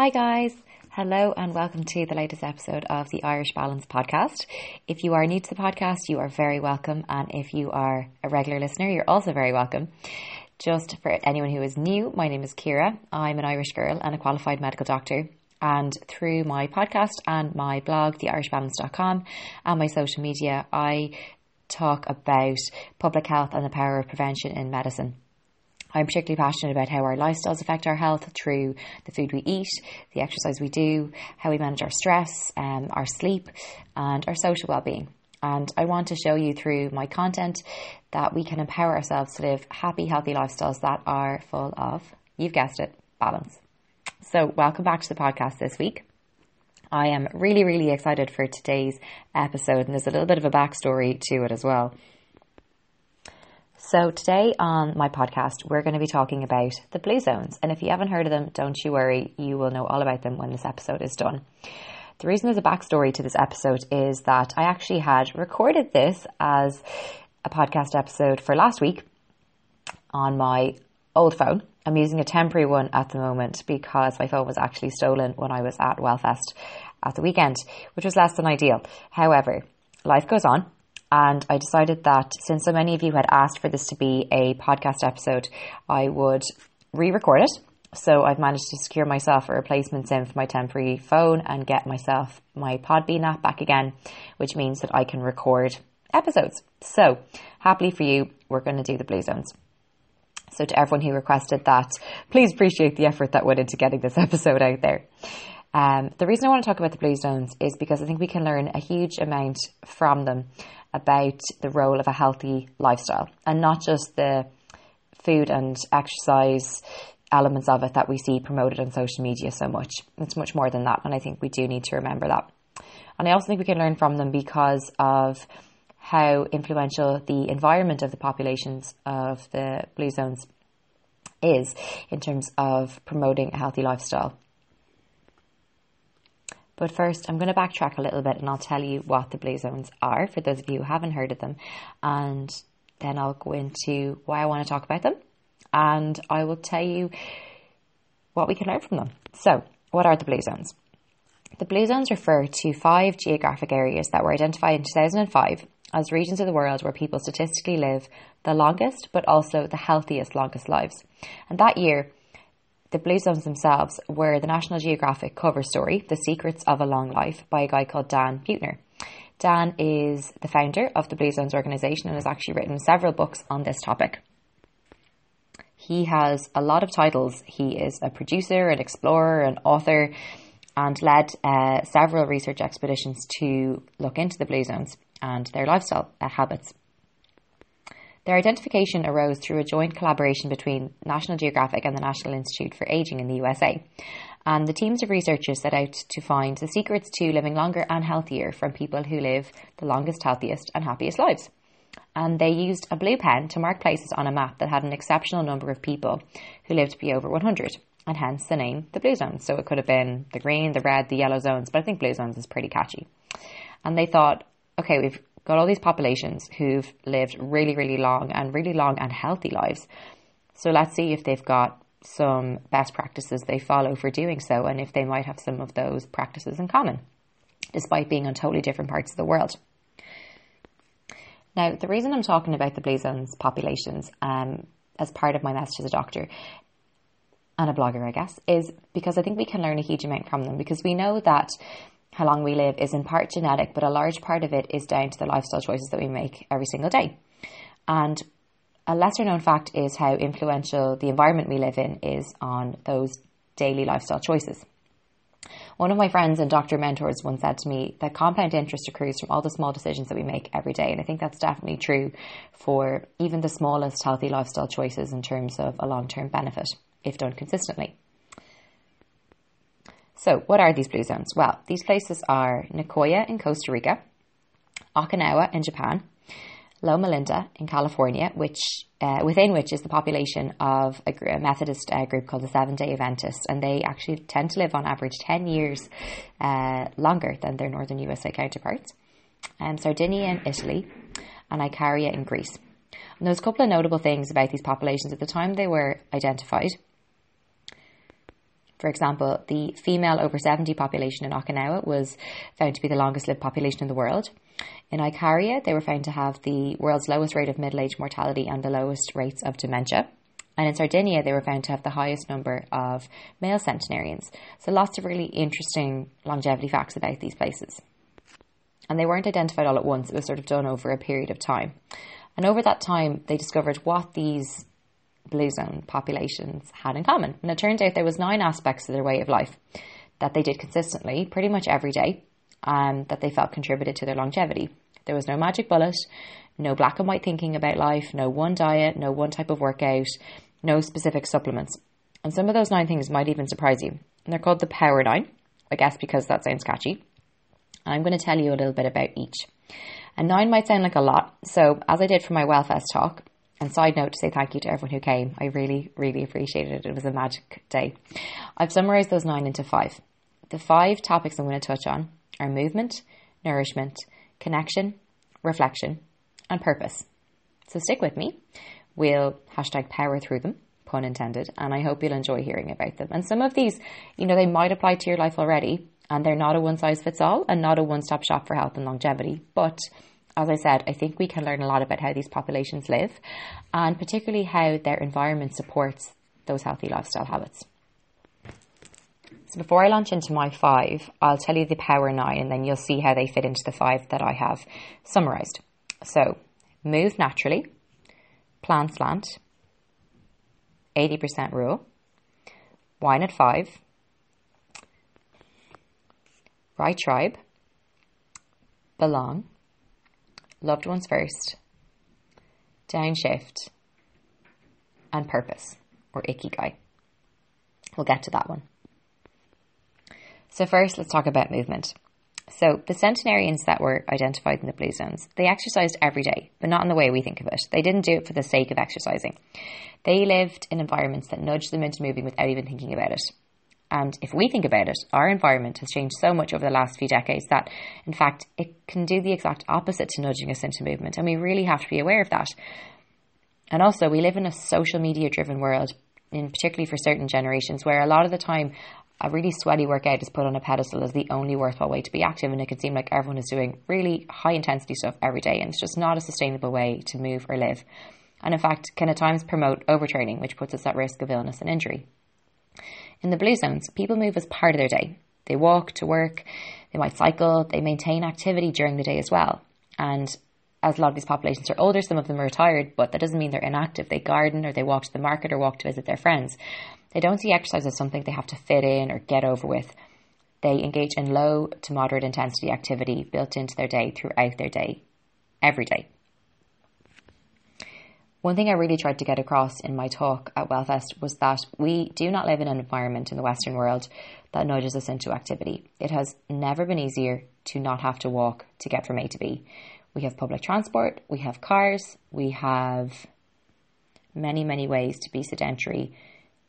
Hi, guys. Hello, and welcome to the latest episode of the Irish Balance podcast. If you are new to the podcast, you are very welcome. And if you are a regular listener, you're also very welcome. Just for anyone who is new, my name is Kira. I'm an Irish girl and a qualified medical doctor. And through my podcast and my blog, theirishbalance.com, and my social media, I talk about public health and the power of prevention in medicine. I'm particularly passionate about how our lifestyles affect our health through the food we eat, the exercise we do, how we manage our stress, um, our sleep, and our social well-being. And I want to show you through my content that we can empower ourselves to live happy, healthy lifestyles that are full of, you've guessed it, balance. So, welcome back to the podcast this week. I am really, really excited for today's episode, and there's a little bit of a backstory to it as well. So, today on my podcast, we're going to be talking about the blue zones. And if you haven't heard of them, don't you worry, you will know all about them when this episode is done. The reason there's a backstory to this episode is that I actually had recorded this as a podcast episode for last week on my old phone. I'm using a temporary one at the moment because my phone was actually stolen when I was at Wellfest at the weekend, which was less than ideal. However, life goes on and I decided that since so many of you had asked for this to be a podcast episode, I would re record it. So I've managed to secure myself a replacement SIM for my temporary phone and get myself my Podbean app back again, which means that I can record episodes. So happily for you, we're going to do the Blue Zones. So to everyone who requested that, please appreciate the effort that went into getting this episode out there. Um, the reason I want to talk about the blue zones is because I think we can learn a huge amount from them about the role of a healthy lifestyle and not just the food and exercise elements of it that we see promoted on social media so much. It's much more than that, and I think we do need to remember that. And I also think we can learn from them because of how influential the environment of the populations of the blue zones is in terms of promoting a healthy lifestyle. But first, I'm going to backtrack a little bit and I'll tell you what the blue zones are for those of you who haven't heard of them. And then I'll go into why I want to talk about them. And I will tell you what we can learn from them. So, what are the blue zones? The blue zones refer to five geographic areas that were identified in 2005 as regions of the world where people statistically live the longest, but also the healthiest, longest lives. And that year, the Blue Zones themselves were the National Geographic cover story, The Secrets of a Long Life, by a guy called Dan Buettner. Dan is the founder of the Blue Zones organization and has actually written several books on this topic. He has a lot of titles. He is a producer, an explorer, an author, and led uh, several research expeditions to look into the Blue Zones and their lifestyle uh, habits. Their identification arose through a joint collaboration between National Geographic and the National Institute for Aging in the USA. And the teams of researchers set out to find the secrets to living longer and healthier from people who live the longest, healthiest, and happiest lives. And they used a blue pen to mark places on a map that had an exceptional number of people who lived to be over 100, and hence the name the Blue Zones. So it could have been the green, the red, the yellow zones, but I think Blue Zones is pretty catchy. And they thought, okay, we've got all these populations who've lived really, really long and really long and healthy lives. So let's see if they've got some best practices they follow for doing so and if they might have some of those practices in common, despite being on totally different parts of the world. Now, the reason I'm talking about the Blue Zones populations um, as part of my message as a doctor and a blogger, I guess, is because I think we can learn a huge amount from them because we know that how long we live is in part genetic, but a large part of it is down to the lifestyle choices that we make every single day. And a lesser known fact is how influential the environment we live in is on those daily lifestyle choices. One of my friends and doctor mentors once said to me that compound interest accrues from all the small decisions that we make every day. And I think that's definitely true for even the smallest healthy lifestyle choices in terms of a long term benefit if done consistently. So, what are these blue zones? Well, these places are Nicoya in Costa Rica, Okinawa in Japan, Loma Linda in California, which uh, within which is the population of a, a Methodist uh, group called the Seven Day Adventists, and they actually tend to live on average ten years uh, longer than their northern USA counterparts. Um, Sardinia in Italy, and Icaria in Greece. And there's a couple of notable things about these populations at the time they were identified For example, the female over 70 population in Okinawa was found to be the longest lived population in the world. In Icaria, they were found to have the world's lowest rate of middle age mortality and the lowest rates of dementia. And in Sardinia, they were found to have the highest number of male centenarians. So lots of really interesting longevity facts about these places. And they weren't identified all at once, it was sort of done over a period of time. And over that time, they discovered what these blue zone populations had in common. And it turned out there was nine aspects to their way of life that they did consistently, pretty much every day, and that they felt contributed to their longevity. There was no magic bullet, no black and white thinking about life, no one diet, no one type of workout, no specific supplements. And some of those nine things might even surprise you. And they're called the Power Nine, I guess because that sounds catchy. I'm going to tell you a little bit about each. And nine might sound like a lot. So, as I did for my Wellfest talk, and side note to say thank you to everyone who came. I really, really appreciated it. It was a magic day. I've summarized those nine into five. The five topics I'm going to touch on are movement, nourishment, connection, reflection, and purpose. So stick with me. We'll hashtag power through them, pun intended, and I hope you'll enjoy hearing about them. And some of these, you know, they might apply to your life already, and they're not a one size fits all and not a one stop shop for health and longevity, but as I said, I think we can learn a lot about how these populations live and particularly how their environment supports those healthy lifestyle habits. So before I launch into my five, I'll tell you the power nine and then you'll see how they fit into the five that I have summarized. So move naturally, plant slant, 80% rule, wine at five, right tribe, belong, loved ones first, downshift, and purpose, or ikigai. We'll get to that one. So first, let's talk about movement. So the centenarians that were identified in the blue zones, they exercised every day, but not in the way we think of it. They didn't do it for the sake of exercising. They lived in environments that nudged them into moving without even thinking about it. And if we think about it, our environment has changed so much over the last few decades that, in fact, it can do the exact opposite to nudging us into movement. And we really have to be aware of that. And also, we live in a social media driven world, in particularly for certain generations, where a lot of the time a really sweaty workout is put on a pedestal as the only worthwhile way to be active. And it can seem like everyone is doing really high intensity stuff every day. And it's just not a sustainable way to move or live. And in fact, can at times promote overtraining, which puts us at risk of illness and injury. In the blue zones, people move as part of their day. They walk to work, they might cycle, they maintain activity during the day as well. And as a lot of these populations are older, some of them are retired, but that doesn't mean they're inactive. They garden or they walk to the market or walk to visit their friends. They don't see exercise as something they have to fit in or get over with. They engage in low to moderate intensity activity built into their day throughout their day, every day. One thing I really tried to get across in my talk at Wellfest was that we do not live in an environment in the Western world that nudges us into activity. It has never been easier to not have to walk to get from A to B. We have public transport, we have cars, we have many, many ways to be sedentary,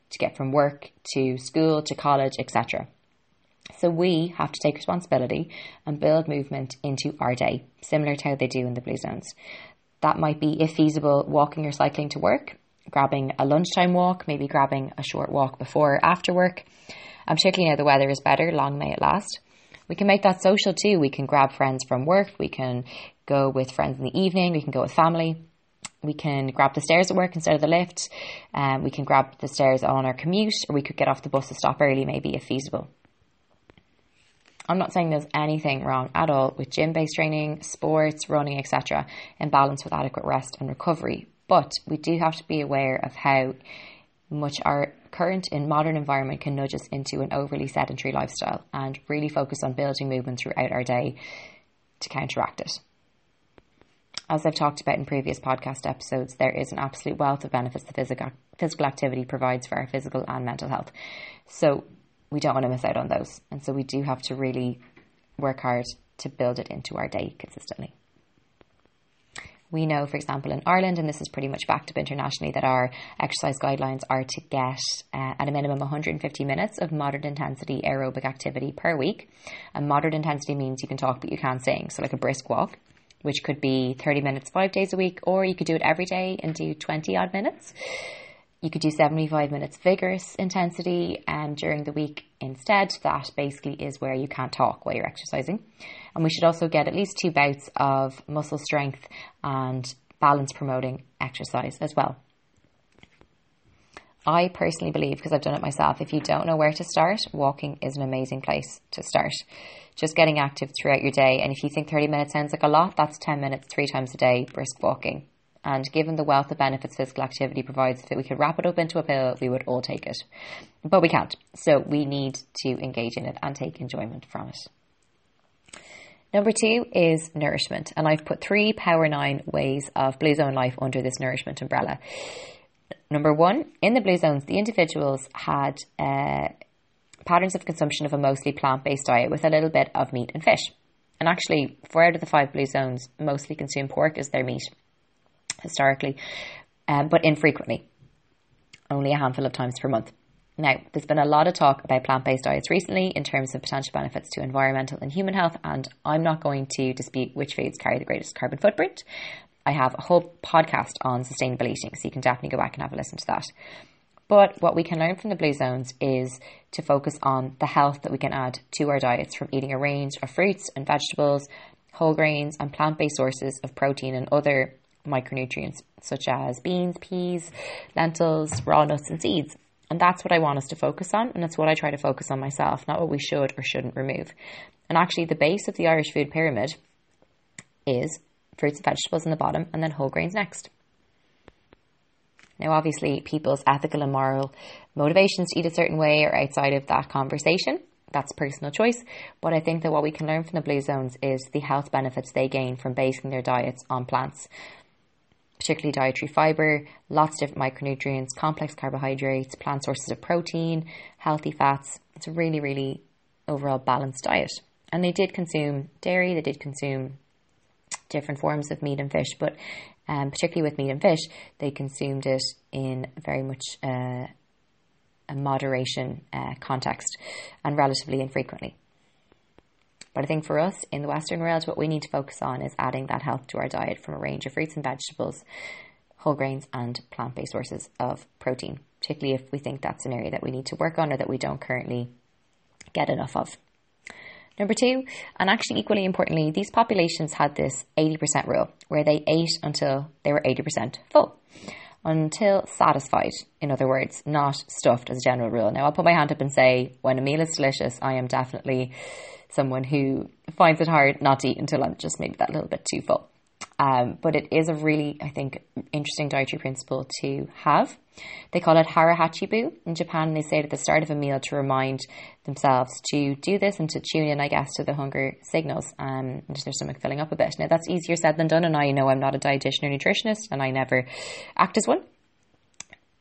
to get from work to school to college, etc. So we have to take responsibility and build movement into our day, similar to how they do in the blue zones. That might be, if feasible, walking or cycling to work, grabbing a lunchtime walk, maybe grabbing a short walk before or after work. And particularly now the weather is better, long may it last. We can make that social too. We can grab friends from work. We can go with friends in the evening. We can go with family. We can grab the stairs at work instead of the lift. Um, we can grab the stairs on our commute, or we could get off the bus to stop early, maybe if feasible. I'm not saying there's anything wrong at all with gym based training, sports, running, etc., in balance with adequate rest and recovery. But we do have to be aware of how much our current in modern environment can nudge us into an overly sedentary lifestyle and really focus on building movement throughout our day to counteract it. As I've talked about in previous podcast episodes, there is an absolute wealth of benefits the physical, physical activity provides for our physical and mental health. So we don't want to miss out on those. And so we do have to really work hard to build it into our day consistently. We know, for example, in Ireland, and this is pretty much backed up internationally, that our exercise guidelines are to get uh, at a minimum 150 minutes of moderate intensity aerobic activity per week. And moderate intensity means you can talk but you can't sing, so like a brisk walk, which could be 30 minutes five days a week, or you could do it every day and do 20 odd minutes. You could do 75 minutes vigorous intensity and during the week instead. That basically is where you can't talk while you're exercising. And we should also get at least two bouts of muscle strength and balance promoting exercise as well. I personally believe, because I've done it myself, if you don't know where to start, walking is an amazing place to start. Just getting active throughout your day. And if you think 30 minutes sounds like a lot, that's 10 minutes three times a day, brisk walking. And given the wealth of benefits physical activity provides, if we could wrap it up into a pill, we would all take it. But we can't. So we need to engage in it and take enjoyment from it. Number two is nourishment. And I've put three Power Nine ways of Blue Zone life under this nourishment umbrella. Number one, in the Blue Zones, the individuals had uh, patterns of consumption of a mostly plant based diet with a little bit of meat and fish. And actually, four out of the five Blue Zones mostly consume pork as their meat historically, um, but infrequently, only a handful of times per month. Now, there's been a lot of talk about plant based diets recently in terms of potential benefits to environmental and human health, and I'm not going to dispute which foods carry the greatest carbon footprint. I have a whole podcast on sustainable eating, so you can definitely go back and have a listen to that. But what we can learn from the blue zones is to focus on the health that we can add to our diets from eating a range of fruits and vegetables, whole grains, and plant based sources of protein and other micronutrients such as beans, peas, lentils, raw nuts, and seeds. And that's what I want us to focus on, and that's what I try to focus on myself, not what we should or shouldn't remove. And actually, the base of the Irish food pyramid is fruits and vegetables in the bottom, and then whole grains next. Now, obviously, people's ethical and moral motivations to eat a certain way are outside of that conversation. That's personal choice. But I think that what we can learn from the blue zones is the health benefits they gain from basing their diets on plants particularly dietary fibre, lots of different micronutrients, complex carbohydrates, plant sources of protein, healthy fats. It's a really, really overall balanced diet. And they did consume dairy, they did consume different forms of meat and fish, but um, particularly with meat and fish, they consumed it in very much uh, a moderation uh, context and relatively infrequently. But I think for us in the Western world, what we need to focus on is adding that health to our diet from a range of fruits and vegetables, whole grains, and plant based sources of protein, particularly if we think that's an area that we need to work on or that we don't currently get enough of. Number two, and actually equally importantly, these populations had this 80% rule where they ate until they were 80% full. Until satisfied, in other words, not stuffed as a general rule. Now, I'll put my hand up and say, when a meal is delicious, I am definitely someone who finds it hard not to eat until I'm just maybe that little bit too full. Um, but it is a really, I think, interesting dietary principle to have. They call it hara hachibu in Japan. They say it at the start of a meal to remind themselves to do this and to tune in, I guess, to the hunger signals um, and just their stomach filling up a bit. Now, that's easier said than done, and I know I'm not a dietitian or nutritionist, and I never act as one.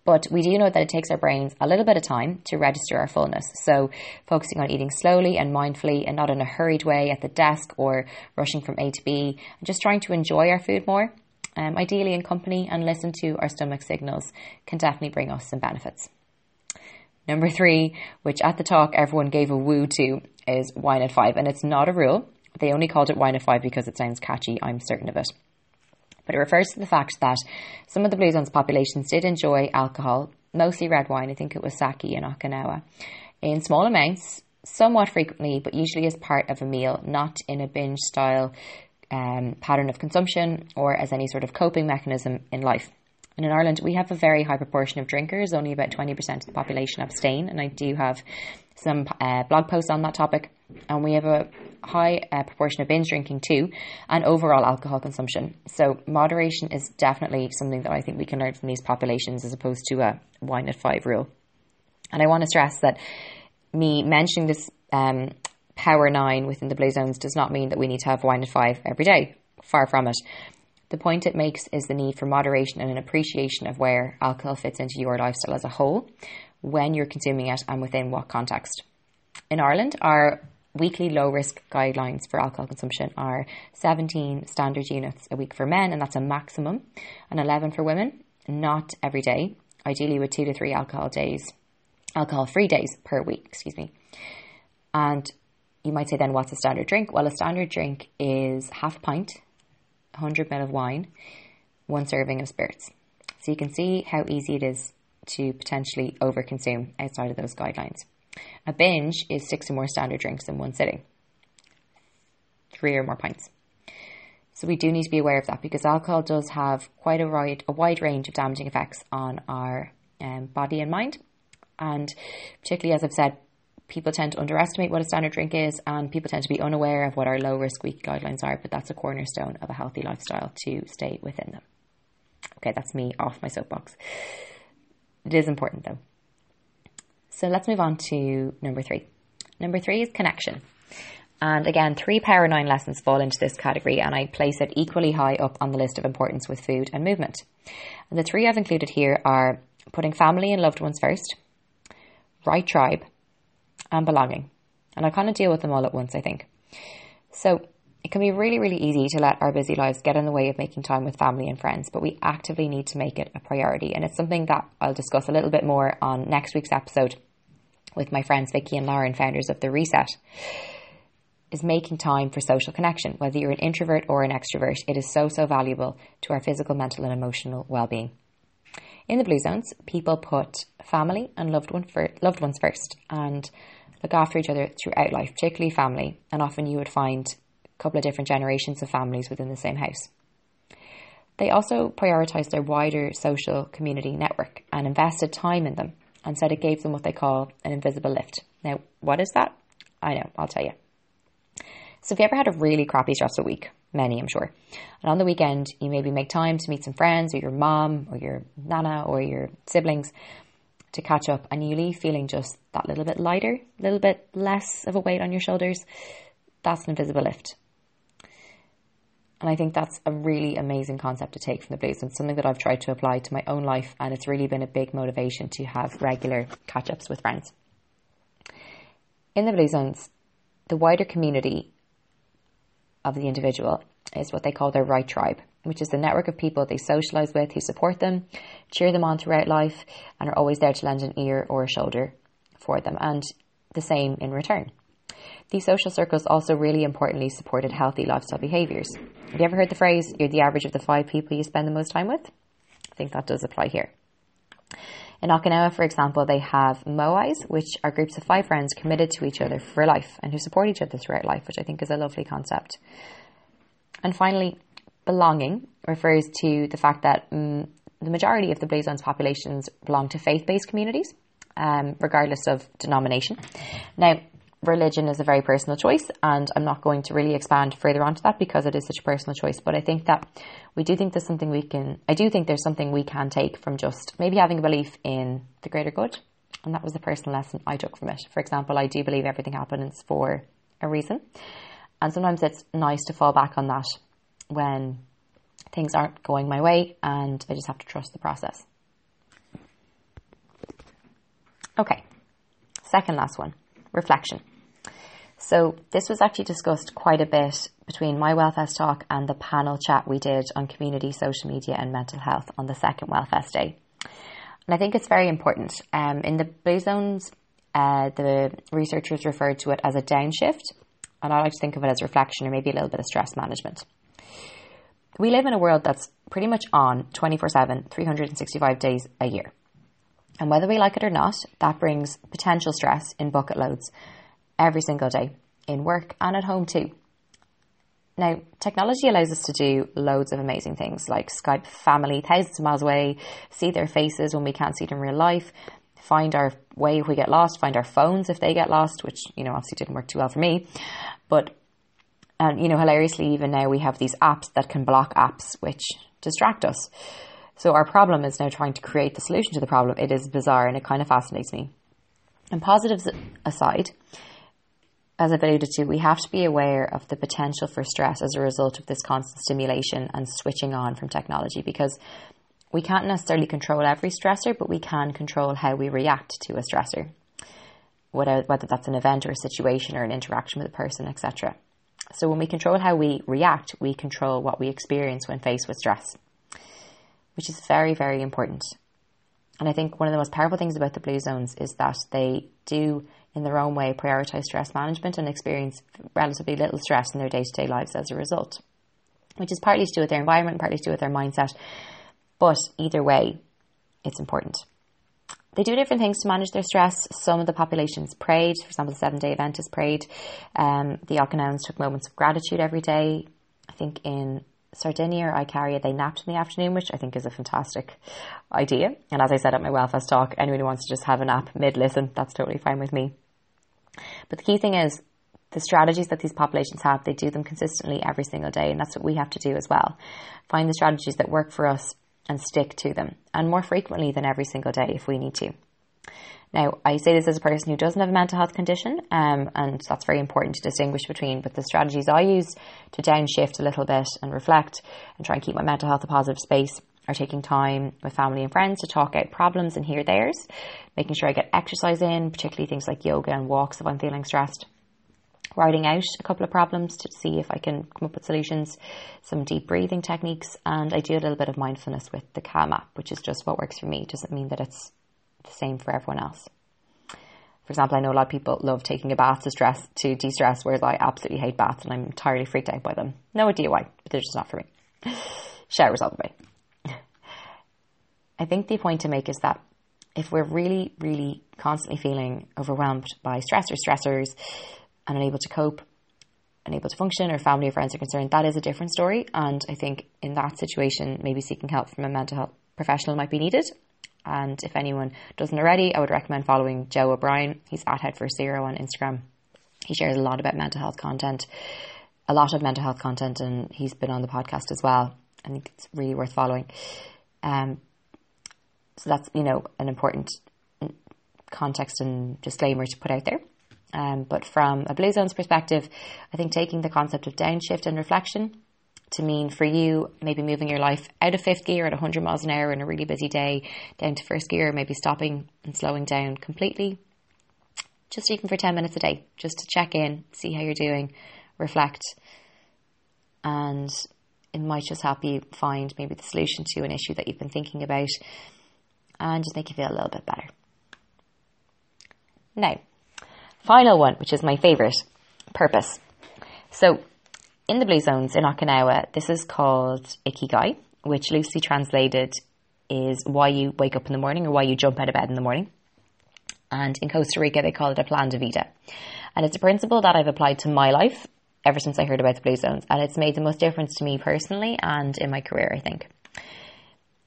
But we do know that it takes our brains a little bit of time to register our fullness. So, focusing on eating slowly and mindfully and not in a hurried way at the desk or rushing from A to B, and just trying to enjoy our food more, um, ideally in company, and listen to our stomach signals can definitely bring us some benefits. Number three, which at the talk everyone gave a woo to, is wine at five. And it's not a rule. They only called it wine at five because it sounds catchy, I'm certain of it but it refers to the fact that some of the Blue Zones populations did enjoy alcohol, mostly red wine, I think it was sake in Okinawa, in small amounts, somewhat frequently, but usually as part of a meal, not in a binge style um, pattern of consumption or as any sort of coping mechanism in life. And in Ireland, we have a very high proportion of drinkers, only about 20% of the population abstain, and I do have some uh, blog posts on that topic. And we have a high uh, proportion of binge drinking too, and overall alcohol consumption. So moderation is definitely something that I think we can learn from these populations as opposed to a wine at five rule. And I want to stress that me mentioning this um, power nine within the blue zones does not mean that we need to have wine at five every day. Far from it. The point it makes is the need for moderation and an appreciation of where alcohol fits into your lifestyle as a whole, when you're consuming it, and within what context. In Ireland, our weekly low risk guidelines for alcohol consumption are 17 standard units a week for men, and that's a maximum, and 11 for women, not every day, ideally with two to three alcohol days, alcohol free days per week, excuse me. And you might say then, what's a standard drink? Well, a standard drink is half pint, 100 ml of wine, one serving of spirits. So you can see how easy it is to potentially overconsume outside of those guidelines. A binge is six or more standard drinks in one sitting, three or more pints. So we do need to be aware of that because alcohol does have quite a wide, a wide range of damaging effects on our um, body and mind. And particularly, as I've said, people tend to underestimate what a standard drink is, and people tend to be unaware of what our low risk week guidelines are. But that's a cornerstone of a healthy lifestyle to stay within them. Okay, that's me off my soapbox. It is important though. So let's move on to number three. Number three is connection. And again, three Power 9 lessons fall into this category, and I place it equally high up on the list of importance with food and movement. And the three I've included here are putting family and loved ones first, right tribe, and belonging. And I kind of deal with them all at once, I think. So it can be really, really easy to let our busy lives get in the way of making time with family and friends, but we actively need to make it a priority. And it's something that I'll discuss a little bit more on next week's episode with my friends Vicky and Lauren, founders of The Reset is making time for social connection. Whether you're an introvert or an extrovert, it is so, so valuable to our physical, mental, and emotional well being. In the blue zones, people put family and loved, one for, loved ones first and look after each other throughout life, particularly family. And often you would find a couple of different generations of families within the same house. They also prioritised their wider social community network and invested time in them and said it gave them what they call an invisible lift. Now, what is that? I know, I'll tell you. So if you ever had a really crappy, stressful week, many I'm sure, and on the weekend you maybe make time to meet some friends or your mom or your nana or your siblings to catch up and you leave feeling just that little bit lighter, a little bit less of a weight on your shoulders, that's an invisible lift. And I think that's a really amazing concept to take from the blues and something that I've tried to apply to my own life and it's really been a big motivation to have regular catch ups with friends. In the blue zones, the wider community of the individual is what they call their right tribe, which is the network of people they socialise with who support them, cheer them on throughout life, and are always there to lend an ear or a shoulder for them, and the same in return. These social circles also really importantly supported healthy lifestyle behaviours. Have you ever heard the phrase, you're the average of the five people you spend the most time with? I think that does apply here. In Okinawa, for example, they have moais, which are groups of five friends committed to each other for life and who support each other throughout life, which I think is a lovely concept. And finally, belonging refers to the fact that um, the majority of the Blue Zones populations belong to faith based communities, um, regardless of denomination. Now, religion is a very personal choice, and I'm not going to really expand further onto that because it is such a personal choice. But I think that we do think there's something we can, I do think there's something we can take from just maybe having a belief in the greater good. And that was the personal lesson I took from it. For example, I do believe everything happens for a reason. And sometimes it's nice to fall back on that when things aren't going my way and I just have to trust the process. Okay, second last one reflection. So this was actually discussed quite a bit between my Wellfest talk and the panel chat we did on community, social media and mental health on the second Wellfest day. And I think it's very important. Um, in the blue zones, uh, the researchers referred to it as a downshift, and I like to think of it as reflection or maybe a little bit of stress management. We live in a world that's pretty much on 24 7, 365 days a year. And whether we like it or not, that brings potential stress in bucket loads every single day, in work and at home too. Now, technology allows us to do loads of amazing things like Skype family thousands of miles away, see their faces when we can't see them in real life, find our way if we get lost, find our phones if they get lost, which, you know, obviously didn't work too well for me. But, and, you know, hilariously, even now we have these apps that can block apps which distract us. So our problem is now trying to create the solution to the problem. It is bizarre and it kind of fascinates me. And positives aside, as I've alluded to, we have to be aware of the potential for stress as a result of this constant stimulation and switching on from technology because we can't necessarily control every stressor, but we can control how we react to a stressor, whether, whether that's an event or a situation or an interaction with a person, etc. So when we control how we react, we control what we experience when faced with stress which is very, very important. And I think one of the most powerful things about the blue zones is that they do, in their own way, prioritize stress management and experience relatively little stress in their day to day lives as a result, which is partly to do with their environment, partly to do with their mindset. But either way, it's important. they do different things to manage their stress. Some of the populations prayed. For example, the Seven Day Event Adventists prayed. Um, the Okinawans took moments of gratitude every day. I think in Sardinia or Icaria, they napped in the afternoon, which I think is a fantastic idea. And as I said at my Wellfest talk, anyone who wants to just have a nap mid listen, that's totally fine with me. But the key thing is the strategies that these populations have, they do them consistently every single day. And that's what we have to do as well. Find the strategies that work for us and stick to them, and more frequently than every single day if we need to. Now, I say this as a person who doesn't have a mental health condition, um, and that's very important to distinguish between. But the strategies I use to downshift a little bit and reflect and try and keep my mental health a positive space are taking time with family and friends to talk out problems and hear theirs, making sure I get exercise in, particularly things like yoga and walks if I'm feeling stressed, writing out a couple of problems to see if I can come up with solutions, some deep breathing techniques, and I do a little bit of mindfulness with the Calm app, which is just what works for me. It doesn't mean that it's the same for everyone else. For example, I know a lot of people love taking a bath to stress to de-stress, whereas I absolutely hate baths and I'm entirely freaked out by them. No idea why, but they're just not for me. Showers all the way. I think the point to make is that if we're really, really constantly feeling overwhelmed by stress or stressors, and unable to cope, unable to function, or family or friends are concerned, that is a different story. And I think in that situation, maybe seeking help from a mental health professional might be needed. And if anyone doesn't already, I would recommend following Joe O'Brien. He's at Head for Zero on Instagram. He shares a lot about mental health content, a lot of mental health content, and he's been on the podcast as well. I think it's really worth following. Um, so that's you know an important context and disclaimer to put out there. Um, but from a Blue Zones perspective, I think taking the concept of downshift and reflection to mean for you, maybe moving your life out of fifth gear at 100 miles an hour in a really busy day down to first gear, maybe stopping and slowing down completely. Just even for 10 minutes a day, just to check in, see how you're doing, reflect. And it might just help you find maybe the solution to an issue that you've been thinking about and just make you feel a little bit better. Now, final one, which is my favourite purpose. So, in the Blue Zones in Okinawa, this is called Ikigai, which loosely translated is why you wake up in the morning or why you jump out of bed in the morning. And in Costa Rica, they call it a plan de vida. And it's a principle that I've applied to my life ever since I heard about the Blue Zones. And it's made the most difference to me personally and in my career, I think.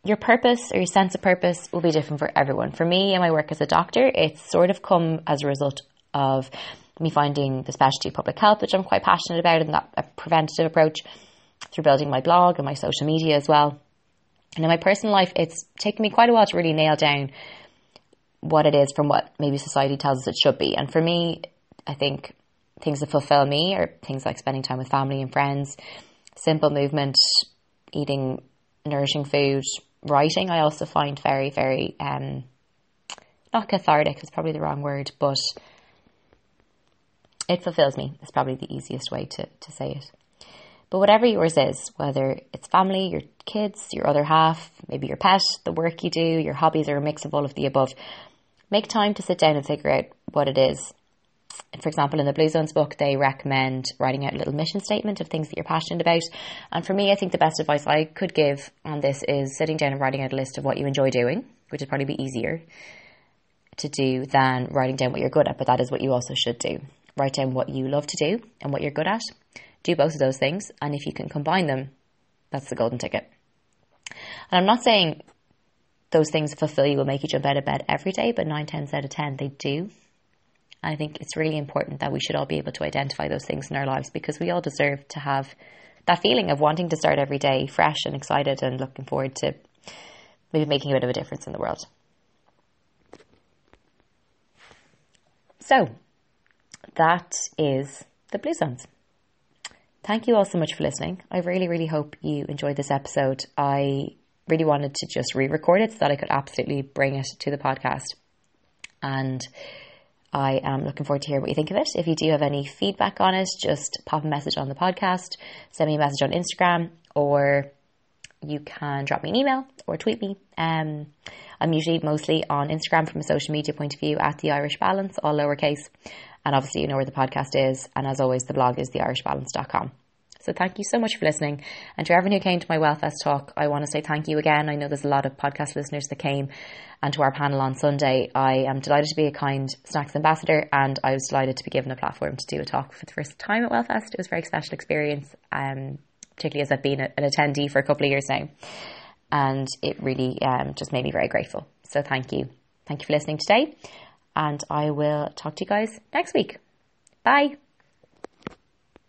Your purpose or your sense of purpose will be different for everyone. For me and my work as a doctor, it's sort of come as a result of me finding the specialty of public health, which I'm quite passionate about, and that a preventative approach through building my blog and my social media as well. And in my personal life, it's taken me quite a while to really nail down what it is from what maybe society tells us it should be. And for me, I think things that fulfill me are things like spending time with family and friends, simple movement, eating nourishing food, writing. I also find very, very um, not cathartic is probably the wrong word, but it fulfills me. It's probably the easiest way to, to say it. But whatever yours is, whether it's family, your kids, your other half, maybe your pet, the work you do, your hobbies, or a mix of all of the above, make time to sit down and figure out what it is. For example, in the Blue Zones book, they recommend writing out a little mission statement of things that you're passionate about. And for me, I think the best advice I could give on this is sitting down and writing out a list of what you enjoy doing, which would probably be easier to do than writing down what you're good at, but that is what you also should do write down what you love to do and what you're good at. Do both of those things, and if you can combine them, that's the golden ticket. And I'm not saying those things fulfill you will make you jump out of bed every day, but nine tenths out of ten they do. I think it's really important that we should all be able to identify those things in our lives because we all deserve to have that feeling of wanting to start every day fresh and excited and looking forward to maybe making a bit of a difference in the world. So, that is the Blue Zones. Thank you all so much for listening. I really, really hope you enjoyed this episode. I really wanted to just re record it so that I could absolutely bring it to the podcast. And I am looking forward to hear what you think of it. If you do have any feedback on it, just pop a message on the podcast, send me a message on Instagram, or you can drop me an email or tweet me. Um, I'm usually mostly on Instagram from a social media point of view at the Irish Balance, all lowercase. And obviously, you know where the podcast is. And as always, the blog is theirishbalance.com. So thank you so much for listening. And to everyone who came to my Wellfest talk, I want to say thank you again. I know there's a lot of podcast listeners that came and to our panel on Sunday. I am delighted to be a kind snacks ambassador and I was delighted to be given a platform to do a talk for the first time at Wellfest. It was a very special experience, um, particularly as I've been an attendee for a couple of years now. And it really um, just made me very grateful. So thank you. Thank you for listening today. And I will talk to you guys next week. Bye.